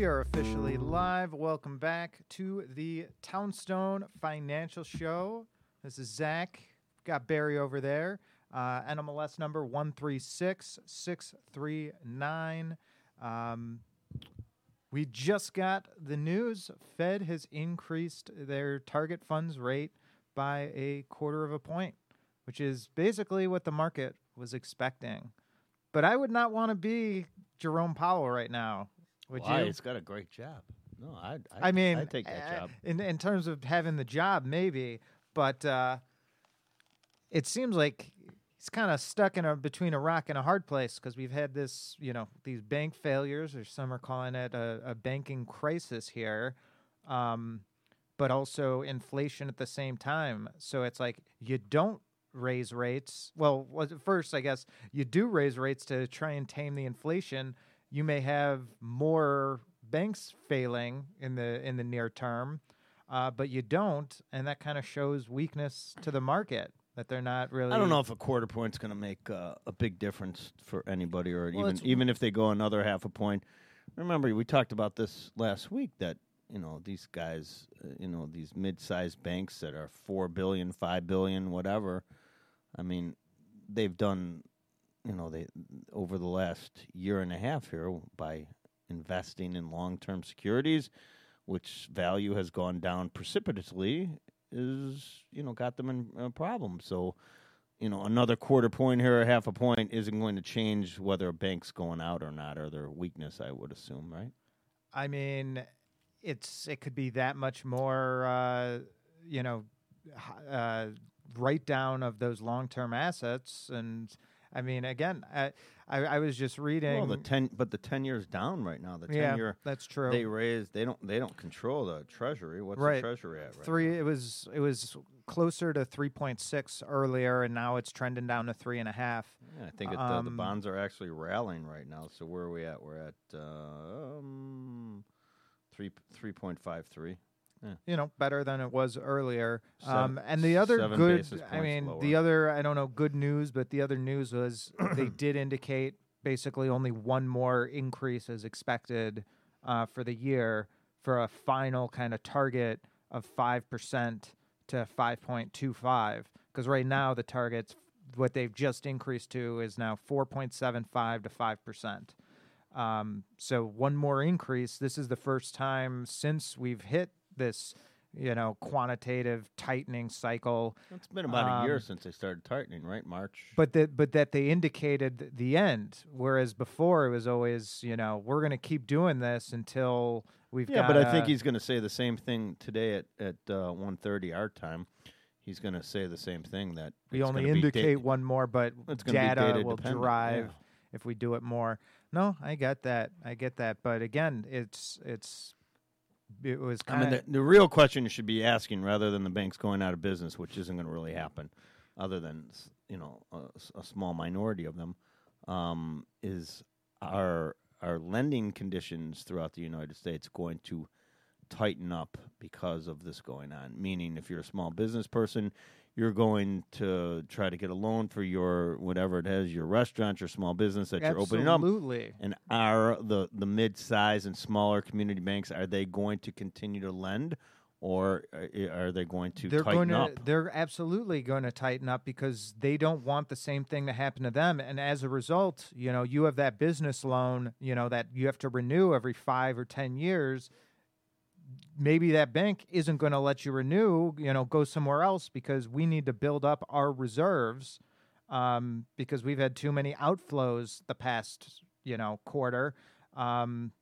We are officially live. Welcome back to the Townstone Financial Show. This is Zach. Got Barry over there. Uh, NMLS number 136639. Um, we just got the news. Fed has increased their target funds rate by a quarter of a point, which is basically what the market was expecting. But I would not want to be Jerome Powell right now. Would Why? you? It's got a great job. No, I. I mean, I take that uh, job. in in terms of having the job, maybe, but uh, it seems like he's kind of stuck in a between a rock and a hard place because we've had this, you know, these bank failures, or some are calling it a, a banking crisis here, um, but also inflation at the same time. So it's like you don't raise rates. Well, first, I guess you do raise rates to try and tame the inflation. You may have more banks failing in the in the near term, uh, but you don't, and that kind of shows weakness to the market that they're not really. I don't know if a quarter point's going to make uh, a big difference for anybody, or Well, even even if they go another half a point. Remember, we talked about this last week that you know these guys, uh, you know these mid-sized banks that are four billion, five billion, whatever. I mean, they've done, you know, they over the last year and a half here by investing in long-term securities, which value has gone down precipitously, is you know got them in a problem. So, you know, another quarter point here or half a point isn't going to change whether a bank's going out or not, or their weakness. I would assume, right? I mean, it's it could be that much more, uh, you know, uh, write down of those long term assets, and I mean, again, I, I I was just reading. Well, the ten, but the ten years down right now. The ten yeah, year that's true. they raised. They don't. They don't control the treasury. What's Right. the treasury at right three. now? It was it was closer to three point six earlier, and now it's trending down to three and a half. Yeah, I think it, uh, the Um, bonds are actually rallying right now. So where are we at? We're at um, three three point five three. You know, better than it was earlier. Seven- um, and the other good, I mean, lower. the other, I don't know, good news, but the other news was they did indicate basically only one more increase is expected uh, for the year for a final kind of target of 5% to 5.25. Because right now the target's what they've just increased to is now 4.75 to 5%. Um, so one more increase. This is the first time since we've hit this, you know, quantitative tightening cycle. It's been about a year Um, since they started tightening, right? March. But that but that they indicated the end, whereas before it was always, you know, we're going to keep doing this until we've yeah, but I think he's going to say the same thing today at at uh, one thirty our time. He's going to say the same thing that we only be da- indicate one more, but data will dependent, drive yeah. if we do it more. No, I get that. I get that. But again, it's it's it was kind I mean, the, the real question you should be asking, rather than the banks going out of business, which isn't going to really happen, other than s- you know a, s- a small minority of them, um, is are are lending conditions throughout the United States going to tighten up because of this going on? Meaning, if you're a small business person, you're going to try to get a loan for your whatever it is, your restaurant, your small business that you're opening up. absolutely. And are the the mid-size and smaller community banks are they going to continue to lend, or are, are they going to they're tighten going to up? they're absolutely going to tighten up because they don't want the same thing to happen to them and as a result you know you have that business loan you know that you have to renew every 5 or 10 years maybe that bank isn't going to let you renew you know go somewhere else because we need to build up our reserves um, because we've had too many outflows the past you know quarter um,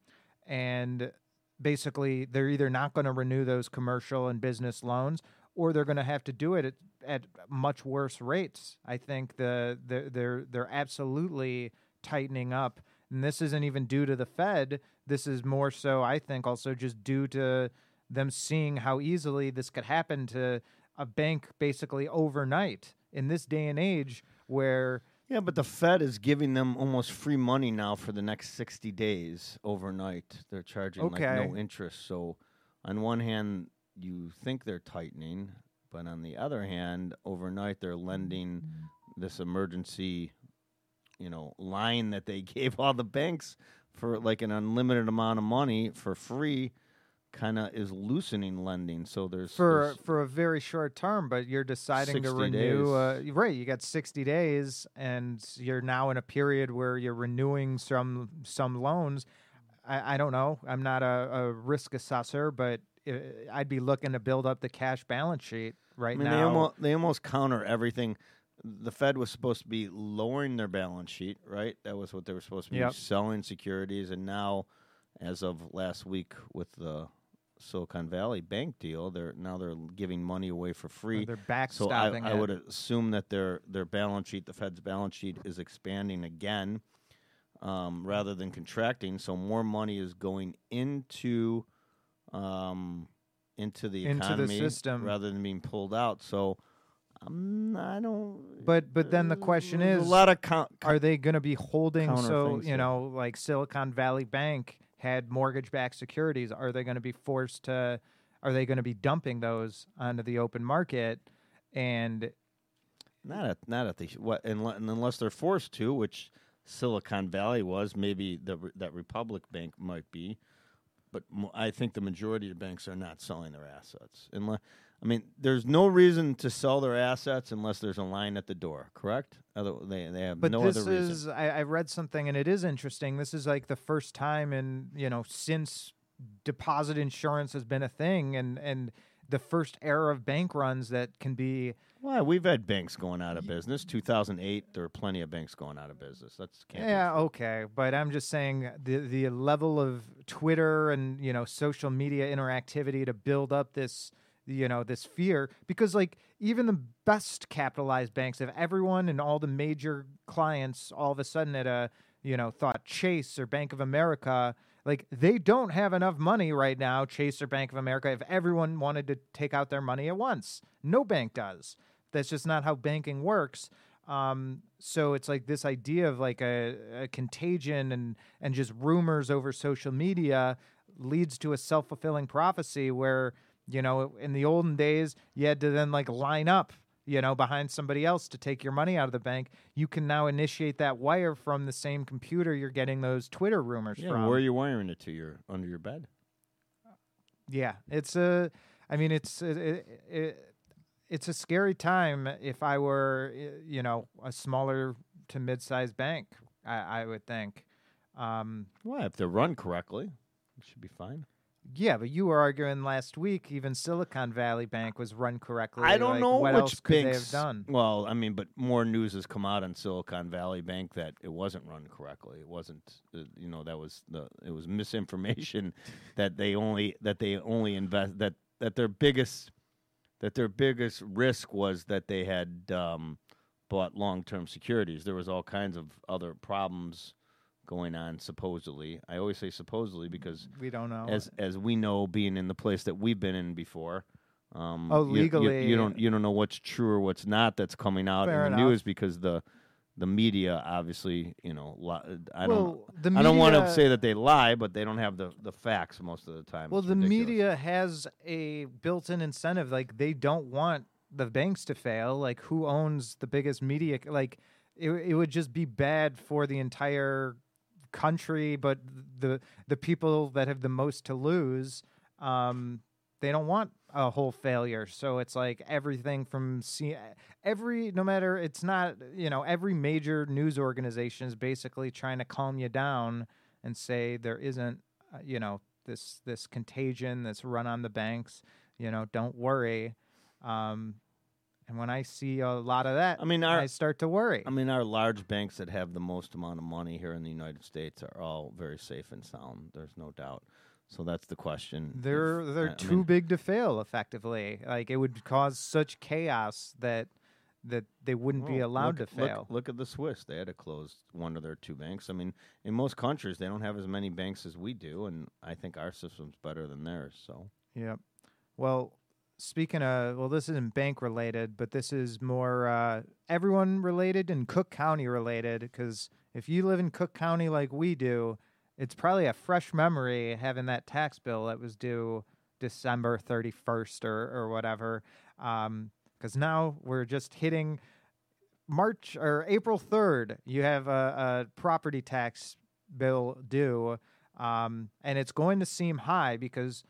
and basically they're either not going to renew those commercial and business loans or they're going to have to do it at, at much worse rates. I think the, the they're they're absolutely tightening up, and this isn't even due to the Fed. This is more so, I think, also just due to them seeing how easily this could happen to a bank basically overnight in this day and age where Yeah, but the Fed is giving them almost free money now for the next sixty days overnight. They're charging like no interest. So, on one hand, you think they're tightening, but on the other hand, overnight they're lending this emergency, you know, line that they gave all the banks for like an unlimited amount of money for free kind of is loosening lending. So there's for there's- for a very short term, but you're deciding to renew. Uh, right, you got 60 days, and you're now in a period where you're renewing some some loans. I, I don't know. I'm not a, a risk assessor, but uh, I'd be looking to build up the cash balance sheet right I mean, now. they almost they almost counter everything. The Fed was supposed to be lowering their balance sheet, right? That was what they were supposed to be Yep. selling securities, and now, as of last week with the Silicon Valley Bank deal, they're now they're giving money away for free. they're So I, I would assume that their their balance sheet, the Fed's balance sheet, is expanding again, um, rather than contracting. So more money is going into um, into the Into the system. rather than being pulled out. So um, I don't. But but then the uh, question is, a lot of count. are they going to be holding so things you here. know like silicon valley bank had mortgage-backed securities are they going to be forced to are they going to be dumping those onto the open market and Not at not at the what unless, unless they're forced to, which Silicon Valley was. Maybe the that Republic Bank might be, but I think the majority of banks are not selling their assets. Unless I mean, there's no reason to sell their assets unless there's a line at the door. Correct? Other, they they have but no this other reason. is I, I read something and it is interesting this is like the first time in you know since deposit insurance has been a thing and and the first era of bank runs that can be Well, we've had banks going out of business. 2008, there were plenty of banks going out of business. That's can't be Yeah, okay, but I'm just saying the the level of Twitter and you know social media interactivity to build up this you know this fear because like even the best capitalized banks if everyone and all the major clients all of a sudden at a you know thought Chase or Bank of America like they don't have enough money right now. Chase or Bank of America if everyone wanted to take out their money at once. No bank does. That's just not how banking works. Um, so it's like this idea of like a, a contagion and and just rumors over social media leads to a self-fulfilling prophecy where you know in the olden days you had to then like line up you know behind somebody else to take your money out of the bank you can now initiate that wire from the same computer you're getting those twitter rumors Yeah, from where are you wiring it to? Your under your bed. yeah, it's a. I mean, it's it, it, it, it's a scary time. If I were, you know, a smaller to mid-sized bank, I, I would think. Um, Well, if they're run correctly, it should be fine. Yeah, but you were arguing last week. Even Silicon Valley Bank was run correctly. I don't like, know what which else could they have done. Well, I mean, but more news has come out on Silicon Valley Bank that it wasn't run correctly. It wasn't, uh, you know, that was the it was misinformation that they only that they only invest that that their biggest that their biggest risk was that they had um, bought long term securities. There was all kinds of other problems going on supposedly. I always say supposedly because We don't know. as as we know, being in the place that we've been in before. Um, Oh, you- you- you, don't you don't know what's true or what's not that's coming out Fair in the enough. news because the the media obviously you know li- I don't the I don't want to say that they lie, but they don't have the the facts most of the time. Well, It's the ridiculous. media has a built-in incentive. Like they don't want the banks to fail. Like who owns the biggest media? Like it, it would just be bad for the entire country. But the the people that have the most to lose, um, they don't want a whole failure. So it's like everything from C- every no matter it's not you know every major news organization is basically trying to calm you down and say there isn't uh, you know this this contagion that's run on the banks you know don't worry um and when i see a lot of that I mean, our i start to worry I mean, our large banks that have the most amount of money here in the United States are all very safe and sound. There's no doubt. So that's the question. they're they're I too mean, big to fail effectively like it would cause such chaos that that they wouldn't be oh, allowed look, to fail Look, look at the Swiss; they had to close one of their two banks. I mean, in most countries, they don't have as many banks as we do, and I think our system's better than theirs. So, Yep. Well, speaking of, well, this isn't bank related, but this is more uh, everyone related and Cook County related. Because if you live in Cook County like we do, it's probably a fresh memory having that tax bill that was due December 31st or, or whatever. Because now we're just hitting March or April 3rd. You have a, a property tax bill due, um, and it's going to seem high because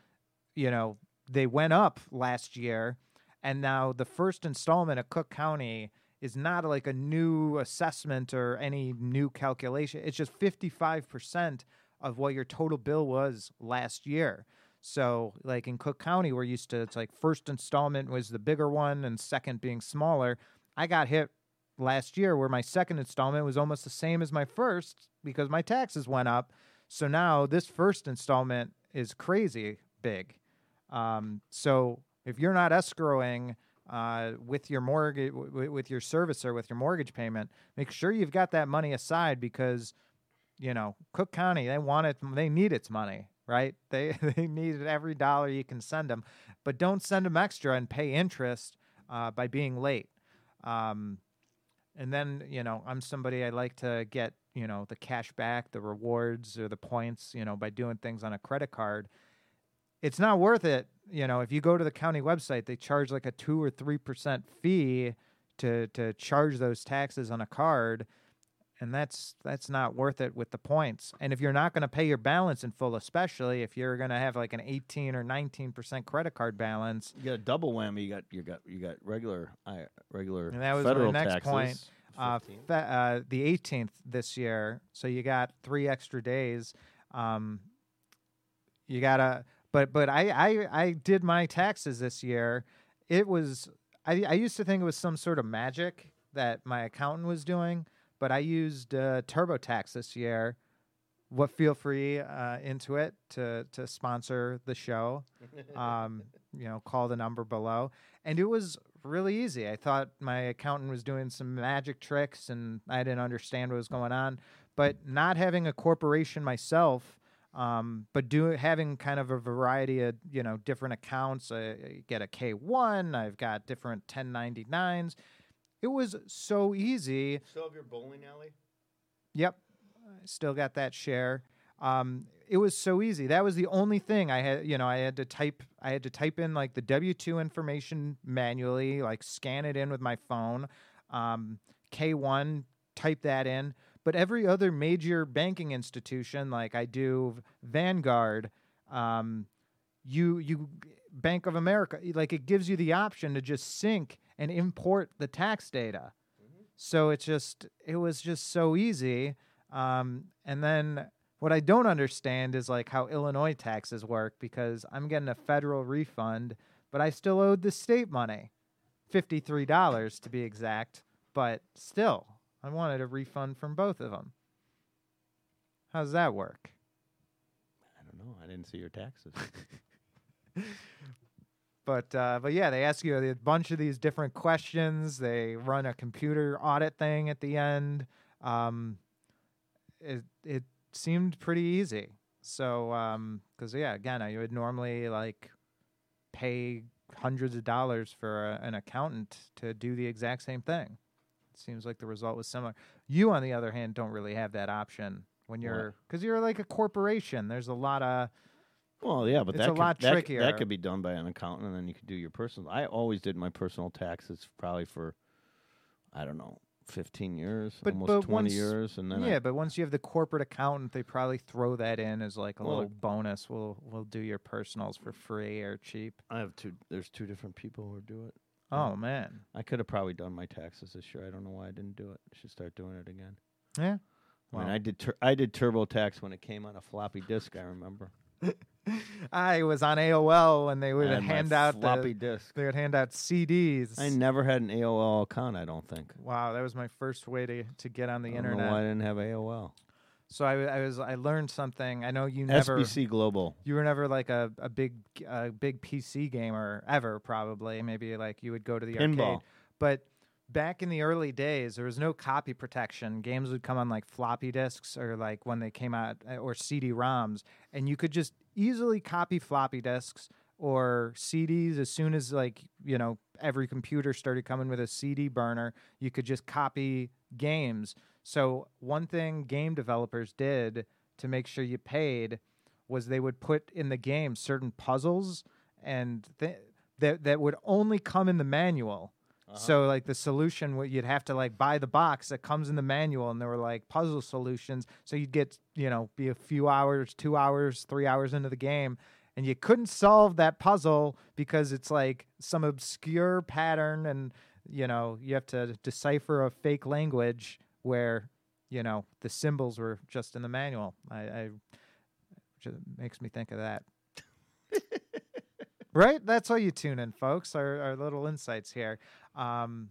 you know they went up last year, and now the first installment of Cook County is not like a new assessment or any new calculation. It's just fifty five percent of what your total bill was last year. So, like in Cook County, we're used to it's like first installment was the bigger one and second being smaller. I got hit last year where my second installment was almost the same as my first because my taxes went up. So now this first installment is crazy big. Um, so if you're not escrowing uh, with your mortgage, w- with your servicer, with your mortgage payment, make sure you've got that money aside because, you know, Cook County they want it, they need its money, right? They they need every dollar you can send them, but don't send them extra and pay interest uh, by being late. Um, and then you know i'm somebody i like to get you know the cash back the rewards or the points you know by doing things on a credit card it's not worth it you know if you go to the county website they charge like a 2 or 3% fee to to charge those taxes on a card and that's that's not worth it with the points and if you're not going to pay your balance in full especially if you're going to have like an 18 or 19% credit card balance You got a double whammy. You got you got you got regular I regular And that was my federal next taxes. point. uh, fe- uh, the 18th this year. So you got three extra days. Um, you gotta, but but I, I I did my taxes this year. It was I I used to think it was some sort of magic that my accountant was doing, but I used uh, TurboTax this year. What feel free uh, Intuit to to sponsor the show. Um, you know, call the number below, and it was really easy. I thought my accountant was doing some magic tricks, and I didn't understand what was going on. But not having a corporation myself, um, but do having kind of a variety of you know different accounts. I I get a K one. I've got different 1099s. It was so easy. Still have your bowling alley? Yep. I still got that share. Um, it was so easy. That was the only thing I had, you know, I had to type I had to type in like the W2 information manually, like scan it in with my phone. Um, K1 type that in. But every other major banking institution like I do Vanguard, um, you you Bank of America, like it gives you the option to just sync and import the tax data. So it's just it was just so easy. Um, and then what I don't understand is like how Illinois taxes work because I'm getting a federal refund, but I still owed the state money, fifty three dollars to be exact. But still, I wanted a refund from both of them. How's that work? I don't know. I didn't see your taxes. But uh, but yeah, they ask you a bunch of these different questions. They run a computer audit thing at the end. Um, it it seemed pretty easy. So because yeah, again, I would normally like pay hundreds of dollars for a, an accountant to do the exact same thing. Seems like the result was similar. You, on the other hand, don't really have that option when you're because you're like a corporation. There's a lot of well, yeah, but It's that a could, lot that, trickier. That could be done by an accountant, and then you could do your personal. I always did my personal taxes probably for, I don't know, fifteen years, But- almost but twenty once- years, and then yeah, I, but once you have the corporate accountant, they probably throw that in as like a Well, little bonus. We'll we'll do your personals for free or cheap. I have two. There's two different people who do it. Oh man, I could have probably done my taxes this year. I don't know why I didn't do it. I should start doing it again. yeah. I mean, I did. Tur- I did TurboTax when it came on a floppy disk. I remember. I was on AOL and they would I had my hand out floppy the, disk. they would hand out CDs. I never had an AOL account. I don't think. wow, that was my first way to, to get on the I don't know internet. why I didn't have AOL. So I, I was I learned something. I know you never SBC Global. you were never like a, a big a big PC gamer ever probably. Maybe like you would go to the arcade. But back in the early days, there was no copy protection. Games would come on like floppy disks or like when they came out uh, or CD-ROMs, and you could just easily copy floppy disks or CDs as soon as like you know every computer started coming with a CD burner. You could just copy games. So one thing game developers did to make sure you paid was they would put in the game certain puzzles and th- that that would only come in the manual. Uh-huh. So like the solution, you'd have to like buy the box that comes in the manual, and there were like puzzle solutions. So you'd get you know be a few hours, two hours, three hours into the game, and you couldn't solve that puzzle because it's like some obscure pattern, and you know you have to decipher a fake language where you know the symbols were just in the manual. I, I just makes me think of that. right? That's why you tune in, folks. Our, our little insights here. Um,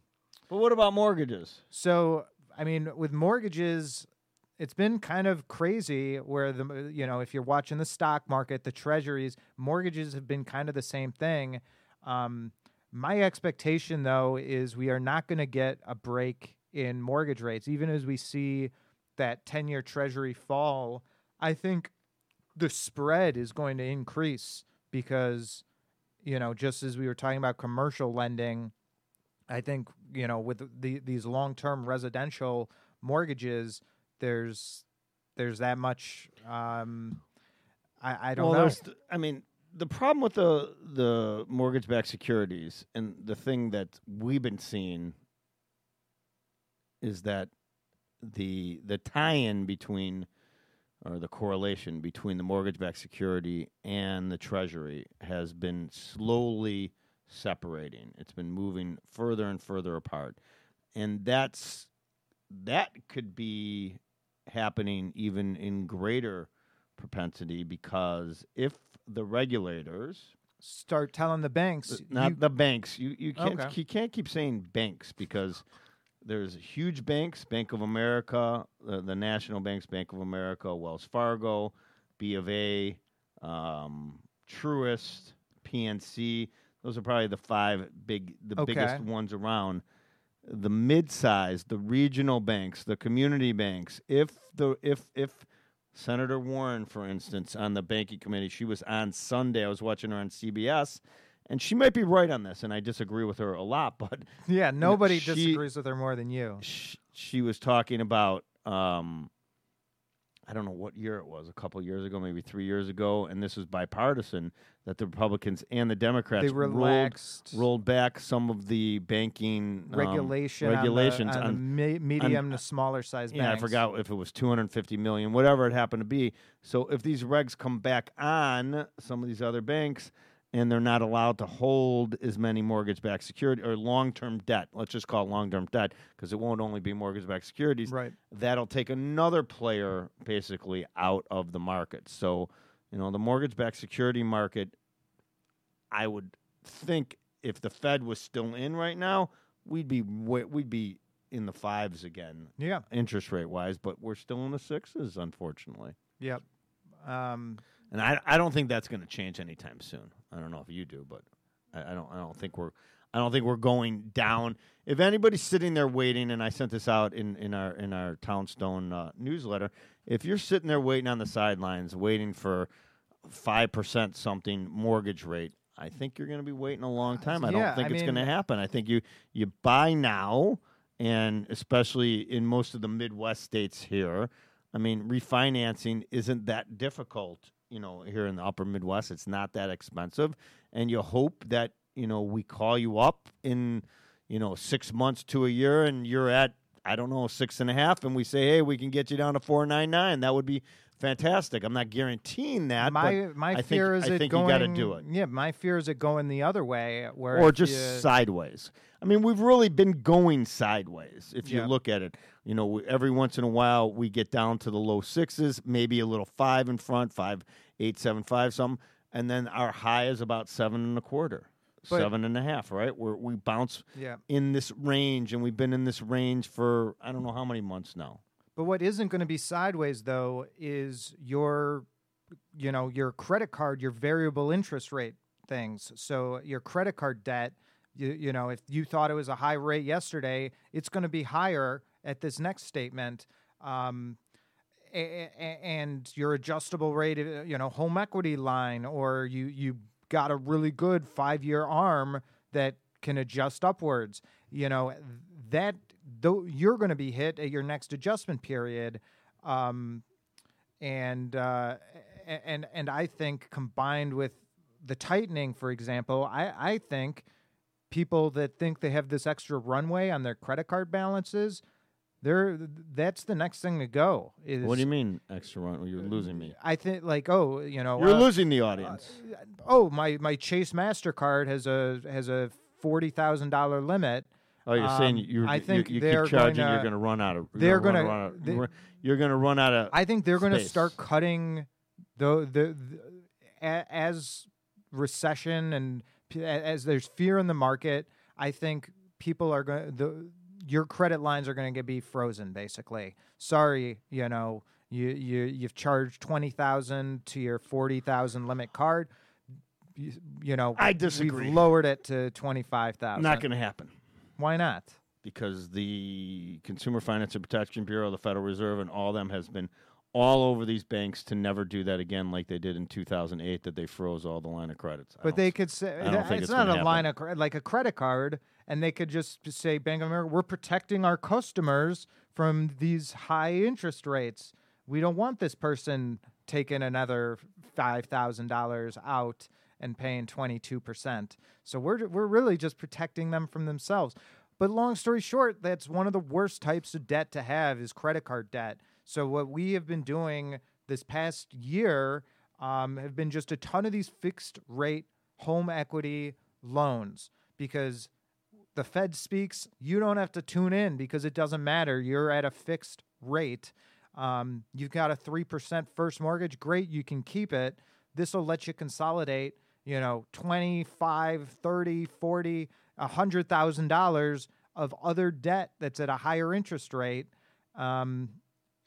But what about mortgages? so, I mean, with mortgages, it's been kind of crazy where the you know if you're watching the stock market, the treasuries, mortgages have been kind of the same thing. Um, my expectation though is we are not going to get a break in mortgage rates, even as we see that 10-year treasury fall. I think the spread is going to increase because you know just as we were talking about commercial lending I think you know with the, these long-term residential mortgages, there's there's that much. Um, I, I don't well, know. th- I mean, the problem with the the mortgage-backed securities and the thing that we've been seeing is that the the tie-in between or the correlation between the mortgage-backed security and the treasury has been slowly separating. It's been moving further and further apart. And that's that could be happening even in greater propensity because if the regulators Start telling the banks, uh, not you- the banks. You you can't Okay. you can't keep saying banks because there's huge banks, Bank of America, uh, the national banks, Bank of America, Wells Fargo, B of A, um, Truist, PNC. Those are probably the five big, the Okay. biggest ones around. The mid-size, the regional banks, the community banks. If the if if Senator Warren, for instance, on the banking committee, she was on Sunday. I was watching her on CBS, and she might be right on this, and I disagree with her a lot. But yeah, nobody she- disagrees with her more than you. sh- she was talking about um, I don't know what year it was, a couple years ago, maybe three years ago, and this was bipartisan that the Republicans and the Democrats They rolled relaxed rolled back some of the banking um, regulation regulations on the, on the me- medium to smaller size yeah, banks. I forgot if it was 250 million, whatever it happened to be. So if these regs come back on some of these other banks and they're not allowed to hold as many mortgage-backed security or long-term debt, let's just call it long-term debt because it won't only be mortgage-backed securities. Right. That'll take another player basically out of the market. So, you know, the mortgage-backed security market, I would think if the Fed was still in right now, we'd be we'd be in the fives again Yeah. interest rate wise, but we're still in the sixes, unfortunately. Yep. Um, And I, I don't think that's going to change anytime soon. I don't know if you do, but I, I don't I don't think we're I don't think we're going down. If anybody's sitting there waiting, and I sent this out in, in our in our Townstone uh, newsletter, if you're sitting there waiting on the sidelines, waiting for five percent something mortgage rate, I think you're going to be waiting a long time. I Yeah, don't think I it's going to happen. I think you you buy now, and especially in most of the Midwest states here, I mean, refinancing isn't that difficult. You know, here in the Upper Midwest, it's not that expensive, and you hope that you know we call you up in you know six months to a year, and you're at I don't know six and a half, and we say, hey, we can get you down to four nine nine. That would be fantastic. I'm not guaranteeing that, my but my I think- fear is I it think you going. gotta do it. Yeah, my fear is it going the other way, where or just you- sideways. I mean, we've really been going sideways. If you Yeah. look at it, you know, we, every once in a while we get down to the low sixes, maybe a little five in front, five, eight, seven, five, something, and then our high is about seven and a quarter, But- seven and a half. Right, where we bounce yeah. in this range, and we've been in this range for I don't know how many months now. But what isn't going to be sideways though is your, you know, your credit card, your variable interest rate things. So your credit card debt, you, you know, if you thought it was a high rate yesterday, it's going to be higher at this next statement. Um, and your adjustable rate, uh, you know, home equity line, or you you got a really good five year arm that can adjust upwards. You know that though you're going to be hit at your next adjustment period, um, and uh, and and I think combined with the tightening, for example, I I think people that think they have this extra runway on their credit card balances, they're that's the next thing to go. Is What do you mean extra run? You're losing me. I think like oh you know You're uh, losing the audience. oh my my Chase Mastercard has a has a forty thousand dollar limit. Oh, you're saying um, you're, I think you, they're keep charging. going you're going to run out of. you're they're gonna gonna- run out. they- you're going to run out of. I think they're going to start cutting the the, the as recession and as there's fear in the market. I think people are going the your credit lines are going to be frozen. Basically, sorry, you know you you you've charged twenty thousand to your forty thousand limit card. You, you know, I disagree. We've lowered it to twenty five thousand. not going to happen Why not? because the Consumer Financial Protection Bureau, the Federal Reserve, and all of them has been all over these banks to never do that again, like they did in 2008, that they froze all the line of credits. I But they could say it's it's not a gonna line of cre- like a credit card, and they could just say Bank of America, we're protecting our customers from these high interest rates. We don't want this person taking another five thousand dollars out and paying twenty two percent. So we're we're really just protecting them from themselves. But long story short, that's one of the worst types of debt to have is credit card debt. So what we have been doing this past year um, have been just a ton of these fixed rate home equity loans because the Fed speaks, you don't have to tune in because it doesn't matter. You're at a fixed rate. Um, you've got a 3% first mortgage. Great, you can keep it. This will let you consolidate, you know, 25, 30, 40, $100,000 of other debt that's at a higher interest rate. Um,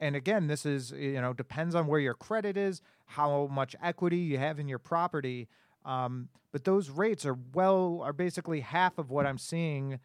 and again, this is, you know, depends on where your credit is, how much equity you have in your property. Um, but those rates are well, are basically half of what I'm seeing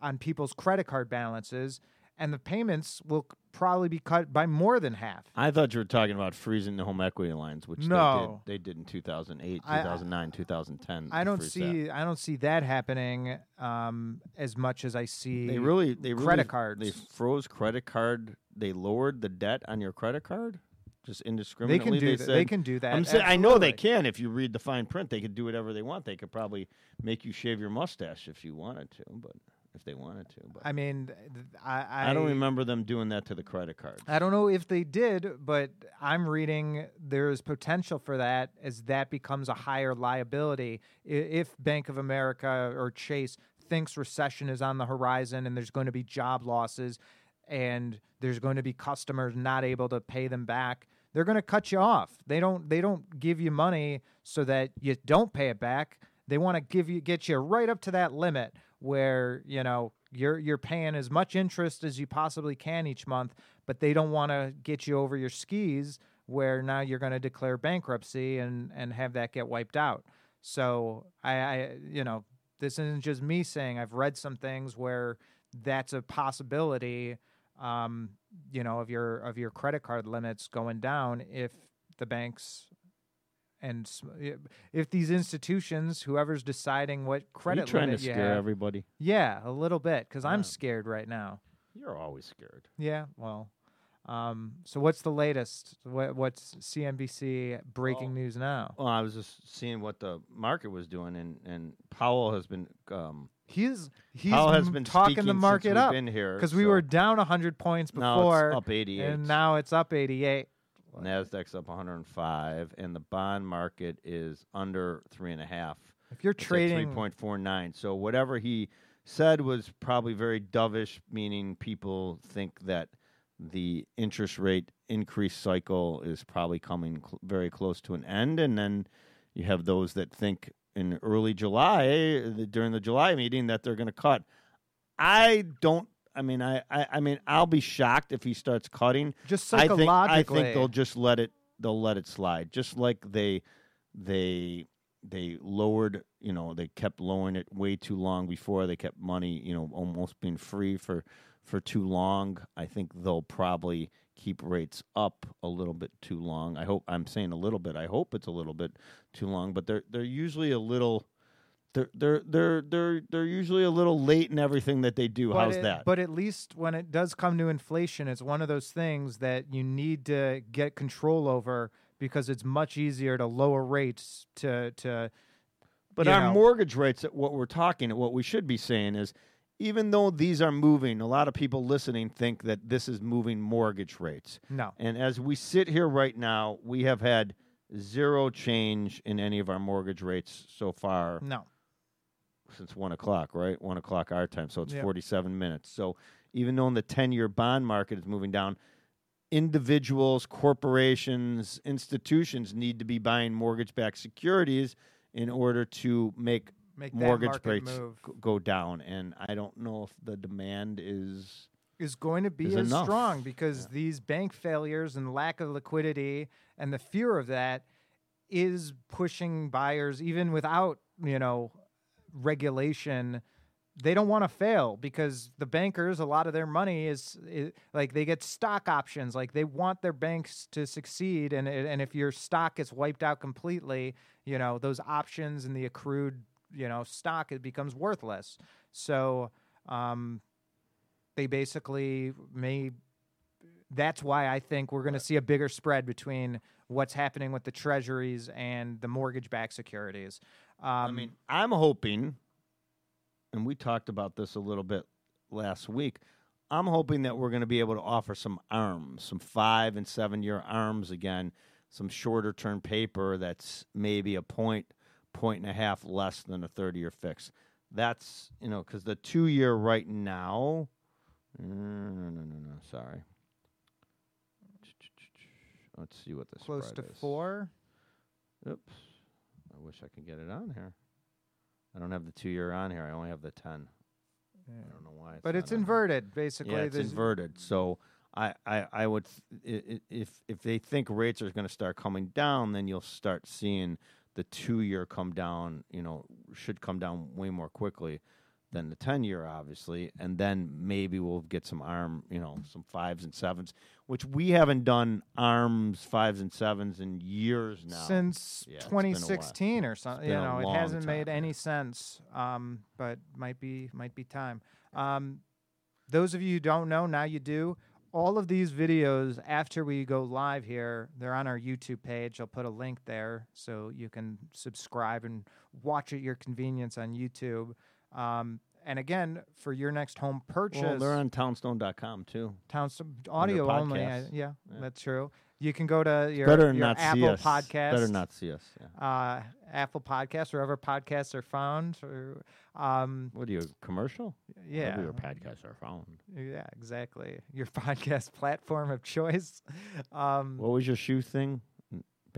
on people's credit card balances. And the payments will probably be cut by more than half. I thought you were talking about freezing the home equity lines, which No. they did. They did in 2008, I- I- 2009, 2010. I don't see that. I don't see that happening um, as much as I see They really, they really, credit They froze credit card. They lowered the debt on your credit card, just indiscriminately, They can do that. said, They can do that. I'm saying, I know they can. If you read the fine print, they could do whatever they want. They could probably make you shave your mustache if you wanted to, but if they wanted to. But I mean, th- I I, I, don't remember them doing that to the credit cards. I don't know if they did, but I'm reading there's potential for that as that becomes a higher liability. I- If Bank of America or Chase thinks recession is on the horizon and there's going to be job losses and there's going to be customers not able to pay them back, they're going to cut you off. They don't they don't give you money so that you don't pay it back. They want to give you get you right up to that limit where, you know, you're you're paying as much interest as you possibly can each month, but they don't want to get you over your skis where now you're going to declare bankruptcy and and have that get wiped out. So I, I you know, this isn't just me saying I've read some things where that's a possibility um, you know, of your of your credit card limits going down if the banks and if these institutions, whoever's deciding what Are you credit trying to limit you scare have, everybody? yeah, a little bit because I'm scared right now. You're always scared. Yeah, well, um, so what's the latest? What, what's CNBC breaking Well, news now? Well, I was just seeing what the market was doing, and, and Powell has been um, He's he's Powell has been talking the market up in here because we were down 100 points now before, it's up 88. and now it's up 88. Nasdaq's up 105, and the bond market is under three and a half. If you're It's trading, 3.49. So whatever he said was probably very dovish, meaning people think that the interest rate increase cycle is probably coming cl- very close to an end, and then you have those that think in early July eh, during the July meeting that they're going to cut. I don't. I mean, I, I, I mean, I'll be shocked if he starts cutting. just I think psychologically, I think they'll just let it they'll let it slide. Just like they they they lowered, you know, they kept lowering it way too long before. They kept money, you know, almost being free for for too long. I think they'll probably keep rates up a little bit too long. I hope I'm saying a little bit. I hope it's a little bit too long, but they're they're usually a little they're they're they're they're they're usually a little late in everything that they do. But How's it- that? But at least when it does come to inflation, it's one of those things that you need to get control over because it's much easier to lower rates to to But our know. mortgage rates, what we're talking, what we should be saying is, even though these are moving, a lot of people listening think that this is moving mortgage rates. No. And as we sit here right now, we have had zero change in any of our mortgage rates so far No. Since one o'clock, right? One o'clock our time, so it's Yep. 47 minutes. So even though in the 10 year bond market is moving down, individuals, corporations, institutions need to be buying mortgage backed securities in order to make Make mortgage rates move go down. And I don't know if the demand is. is going to be as enough. strong because Yeah. these bank failures and lack of liquidity and the fear of that is pushing buyers even without you know regulation they don't want to fail because the bankers a lot of their money is, is like they get stock options like they want their banks to succeed and and if your stock gets wiped out completely you know those options and the accrued you know stock it becomes worthless so um they basically may that's why I think we're going to see a bigger spread between what's happening with the treasuries and the mortgage backed securities. Um, I mean, I'm hoping, and we talked about this a little bit last week. I'm hoping that we're going to be able to offer some arms, some five and seven year arms again, some shorter term paper that's maybe a point, point and a half less than a 30 year fix. That's, you know, because the two year right now, no, no, no, no, sorry. Let's see what this close to is. four. Oops. I wish I could get it on here. I don't have the two year on here. I only have the 10. I don't know why. It's But it's inverted, basically. Yeah, it's inverted. So I, I, I would, th- if if they think rates are going to start coming down, then you'll start seeing the two year come down. You know, should come down way more quickly than the ten year, obviously, and then maybe we'll get some arm, you know, some fives and sevens, which we haven't done arms fives and sevens in years now. since Yeah, it's been a while. 2016 or something. You know, it hasn't made any sense. Um, but might be might be time. Um, those of you who don't know, now you do. All of these videos after we go live here, they're on our YouTube page. I'll put a link there so you can subscribe and watch at your convenience on YouTube. Um, and again, for your next home purchase, well, they're on townstone.com too. Townstone audio only. I, yeah, Yeah. that's true. You can go to your, Better your not Apple see us. Podcast Better not see us. Yeah. uh, Apple Podcasts, wherever podcasts are found. Or, um, What are you commercial? yeah, Wherever your podcasts are found. yeah, exactly. Your podcast platform of choice. Um, What was your shoe thing?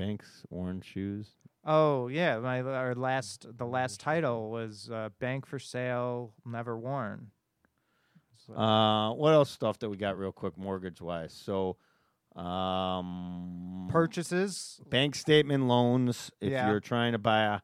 N- Banks worn shoes. oh yeah, my our last the last title was uh, "Bank for Sale, Never Worn." So- Uh, what else stuff that we got real quick mortgage wise? So, um, Purchases. bank statement loans. If Yeah. you're trying to buy a,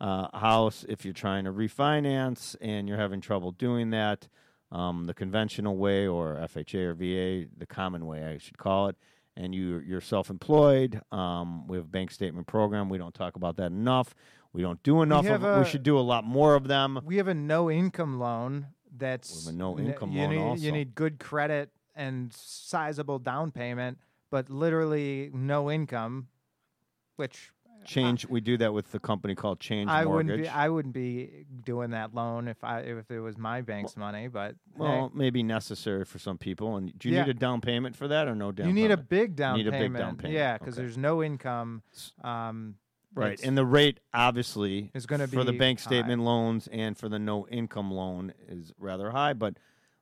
a house, if you're trying to refinance and you're having trouble doing that, um, the conventional way or FHA or VA, the common way I should call it, and you you're self-employed, um, we have a bank statement program. We don't talk about that enough. We don't do enough have of. it. we should do a lot more of them. We have a no income loan that's We have a no income you loan need, also. You need good credit and sizable down payment, but literally no income, which Change. we do that with the company called Change I Mortgage. wouldn't be I wouldn't be doing that loan if I if it was my bank's money, but well, maybe necessary for some people. And do you Yeah. need a down payment for that or no down? you need a payment? big down Need a big payment. down payment, Yeah, because okay. there's no income. Um, right, it's- and the rate obviously is gonna be for the be bank high. statement loans and for the no income loan is rather high. But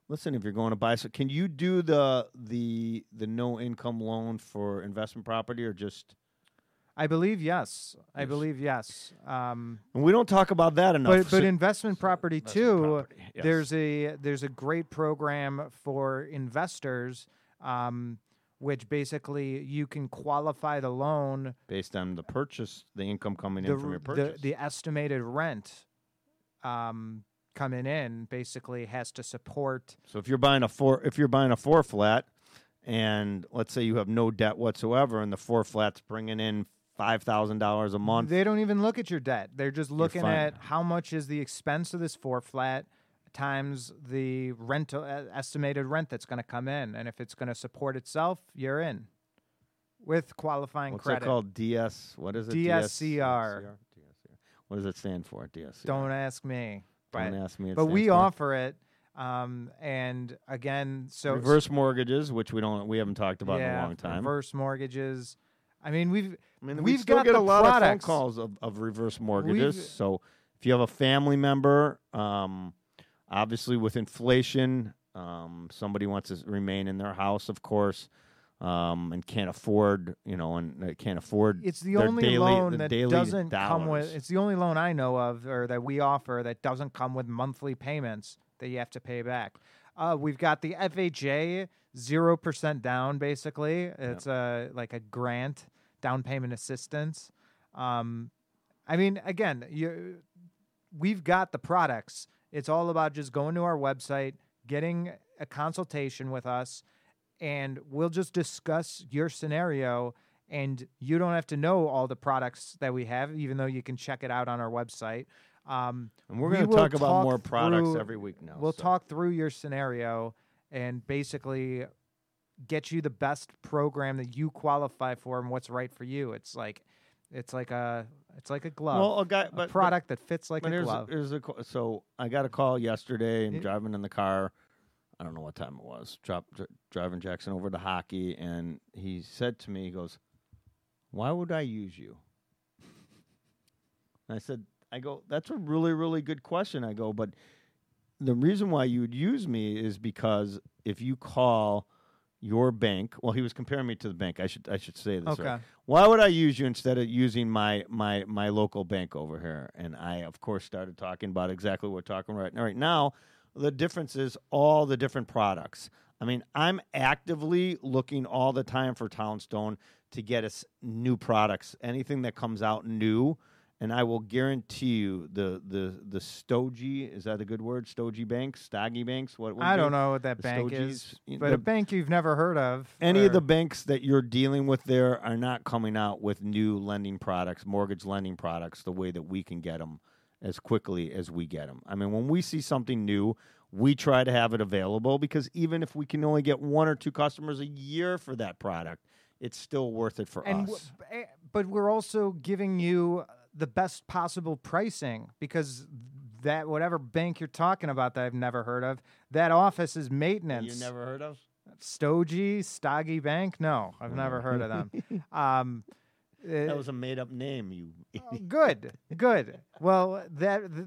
listen, if you're going to buy, so can you do the the the no income loan for investment property or just? I believe yes. I believe yes. Um, And we don't talk about that enough. but but So- investment property investment too. property, yes. There's a there's a great program for investors, um, which basically you can qualify the loan based on the purchase, the income coming the, in from your the purchase. the estimated rent um, coming in basically has to support. So if you're buying a four, if you're buying a four flat, and let's say you have no debt whatsoever, and the four flats bringing in five thousand dollars a month, They don't even look at your debt. They're just looking at how much is the expense of this four flat times the rental uh, estimated rent that's going to come in, and if it's going to support itself, you're in with qualifying what's credit. that called? DS. What is it? DSCR. DSCR. What does it stand for? DSCR. Don't ask me. Don't But, ask me. But we for offer it. Um, and again, so reverse mortgages, which we don't we haven't talked about yeah, in a long time. Reverse mortgages. I mean, we've I mean, we've we still got get the a lot of phone calls of, of reverse mortgages. We've- So if you have a family member, um, obviously with inflation, um, somebody wants to remain in their house, of course, um, and can't afford, you know, and can't afford. it's the their only daily- loan that doesn't come with. It's the only loan I know of, or that we offer that doesn't come with monthly payments that you have to pay back. Uh, we've got the FHA zero percent down. Basically, it's a like a grant down payment assistance. Um, I mean, again, you, we've got the products. It's all about just going to our website, getting a consultation with us, and we'll just discuss your scenario. And you don't have to know all the products that we have, even though you can check it out on our website. Um, and we're going to will talk about talk more products through- every week now. we'll so. talk through your scenario and basically get you the best program that you qualify for and what's right for you. It's like it's like a it's like a glove. Well, a guy, a but, but- product that fits like But a here's glove. here's a, so I got a call yesterday. I'm It- driving in the car. I don't know what time it was. Drop, dr- driving Jackson over to hockey, and he said to me, he goes, "Why would I use you?" And I said, "I go, that's a really, really good question." I go, but the reason why you would use me is because if you call your bank, well, he was comparing me to the bank. I should, I should say this. right. okay. Why would I use you instead of using my my my local bank over here? And I, of course, started talking about exactly what we're talking right now. Right now, the difference is all the different products. I mean, I'm actively looking all the time for Townstone to get us new products, anything that comes out new. And I will guarantee you the the the Stogie is that a good word? Stogie banks, Stoggy banks. What? what I do? don't know what that the bank Stogies, is, but the- a bank you've never heard of. any of the banks that you're dealing with there are not coming out with new lending products, mortgage lending products, the way that we can get them as quickly as we get them. I mean, when we see something new, we try to have it available because even if we can only get one or two customers a year for that product, it's still worth it for and us. w- eh, but we're also giving you the best possible pricing because that whatever bank you're talking about that I've never heard of, that office is maintenance. you never heard of? Stogie, Stoggy Bank? No, I've never heard of them. Um, That uh, was a made up name, you oh, good, good. Well, that th-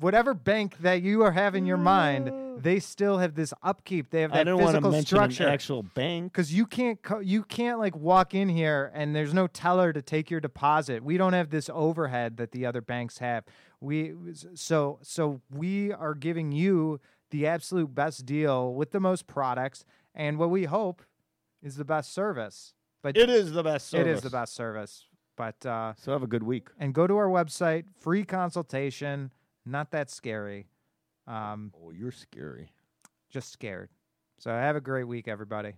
whatever bank that you are have in your mind, they still have this upkeep. They have that I that didn't want to physical mention structure. an actual bank. because you can't co- you can't like walk in here and there's no teller to take your deposit. We don't have this overhead that the other banks have. We so so we are giving you the absolute best deal with the most products and what we hope is the best service. But It is the best service. it is the best service. But uh, So have a good week. and go to our website, free consultation. Not that scary. Um, Oh, you're scary. just scared. So have a great week, everybody.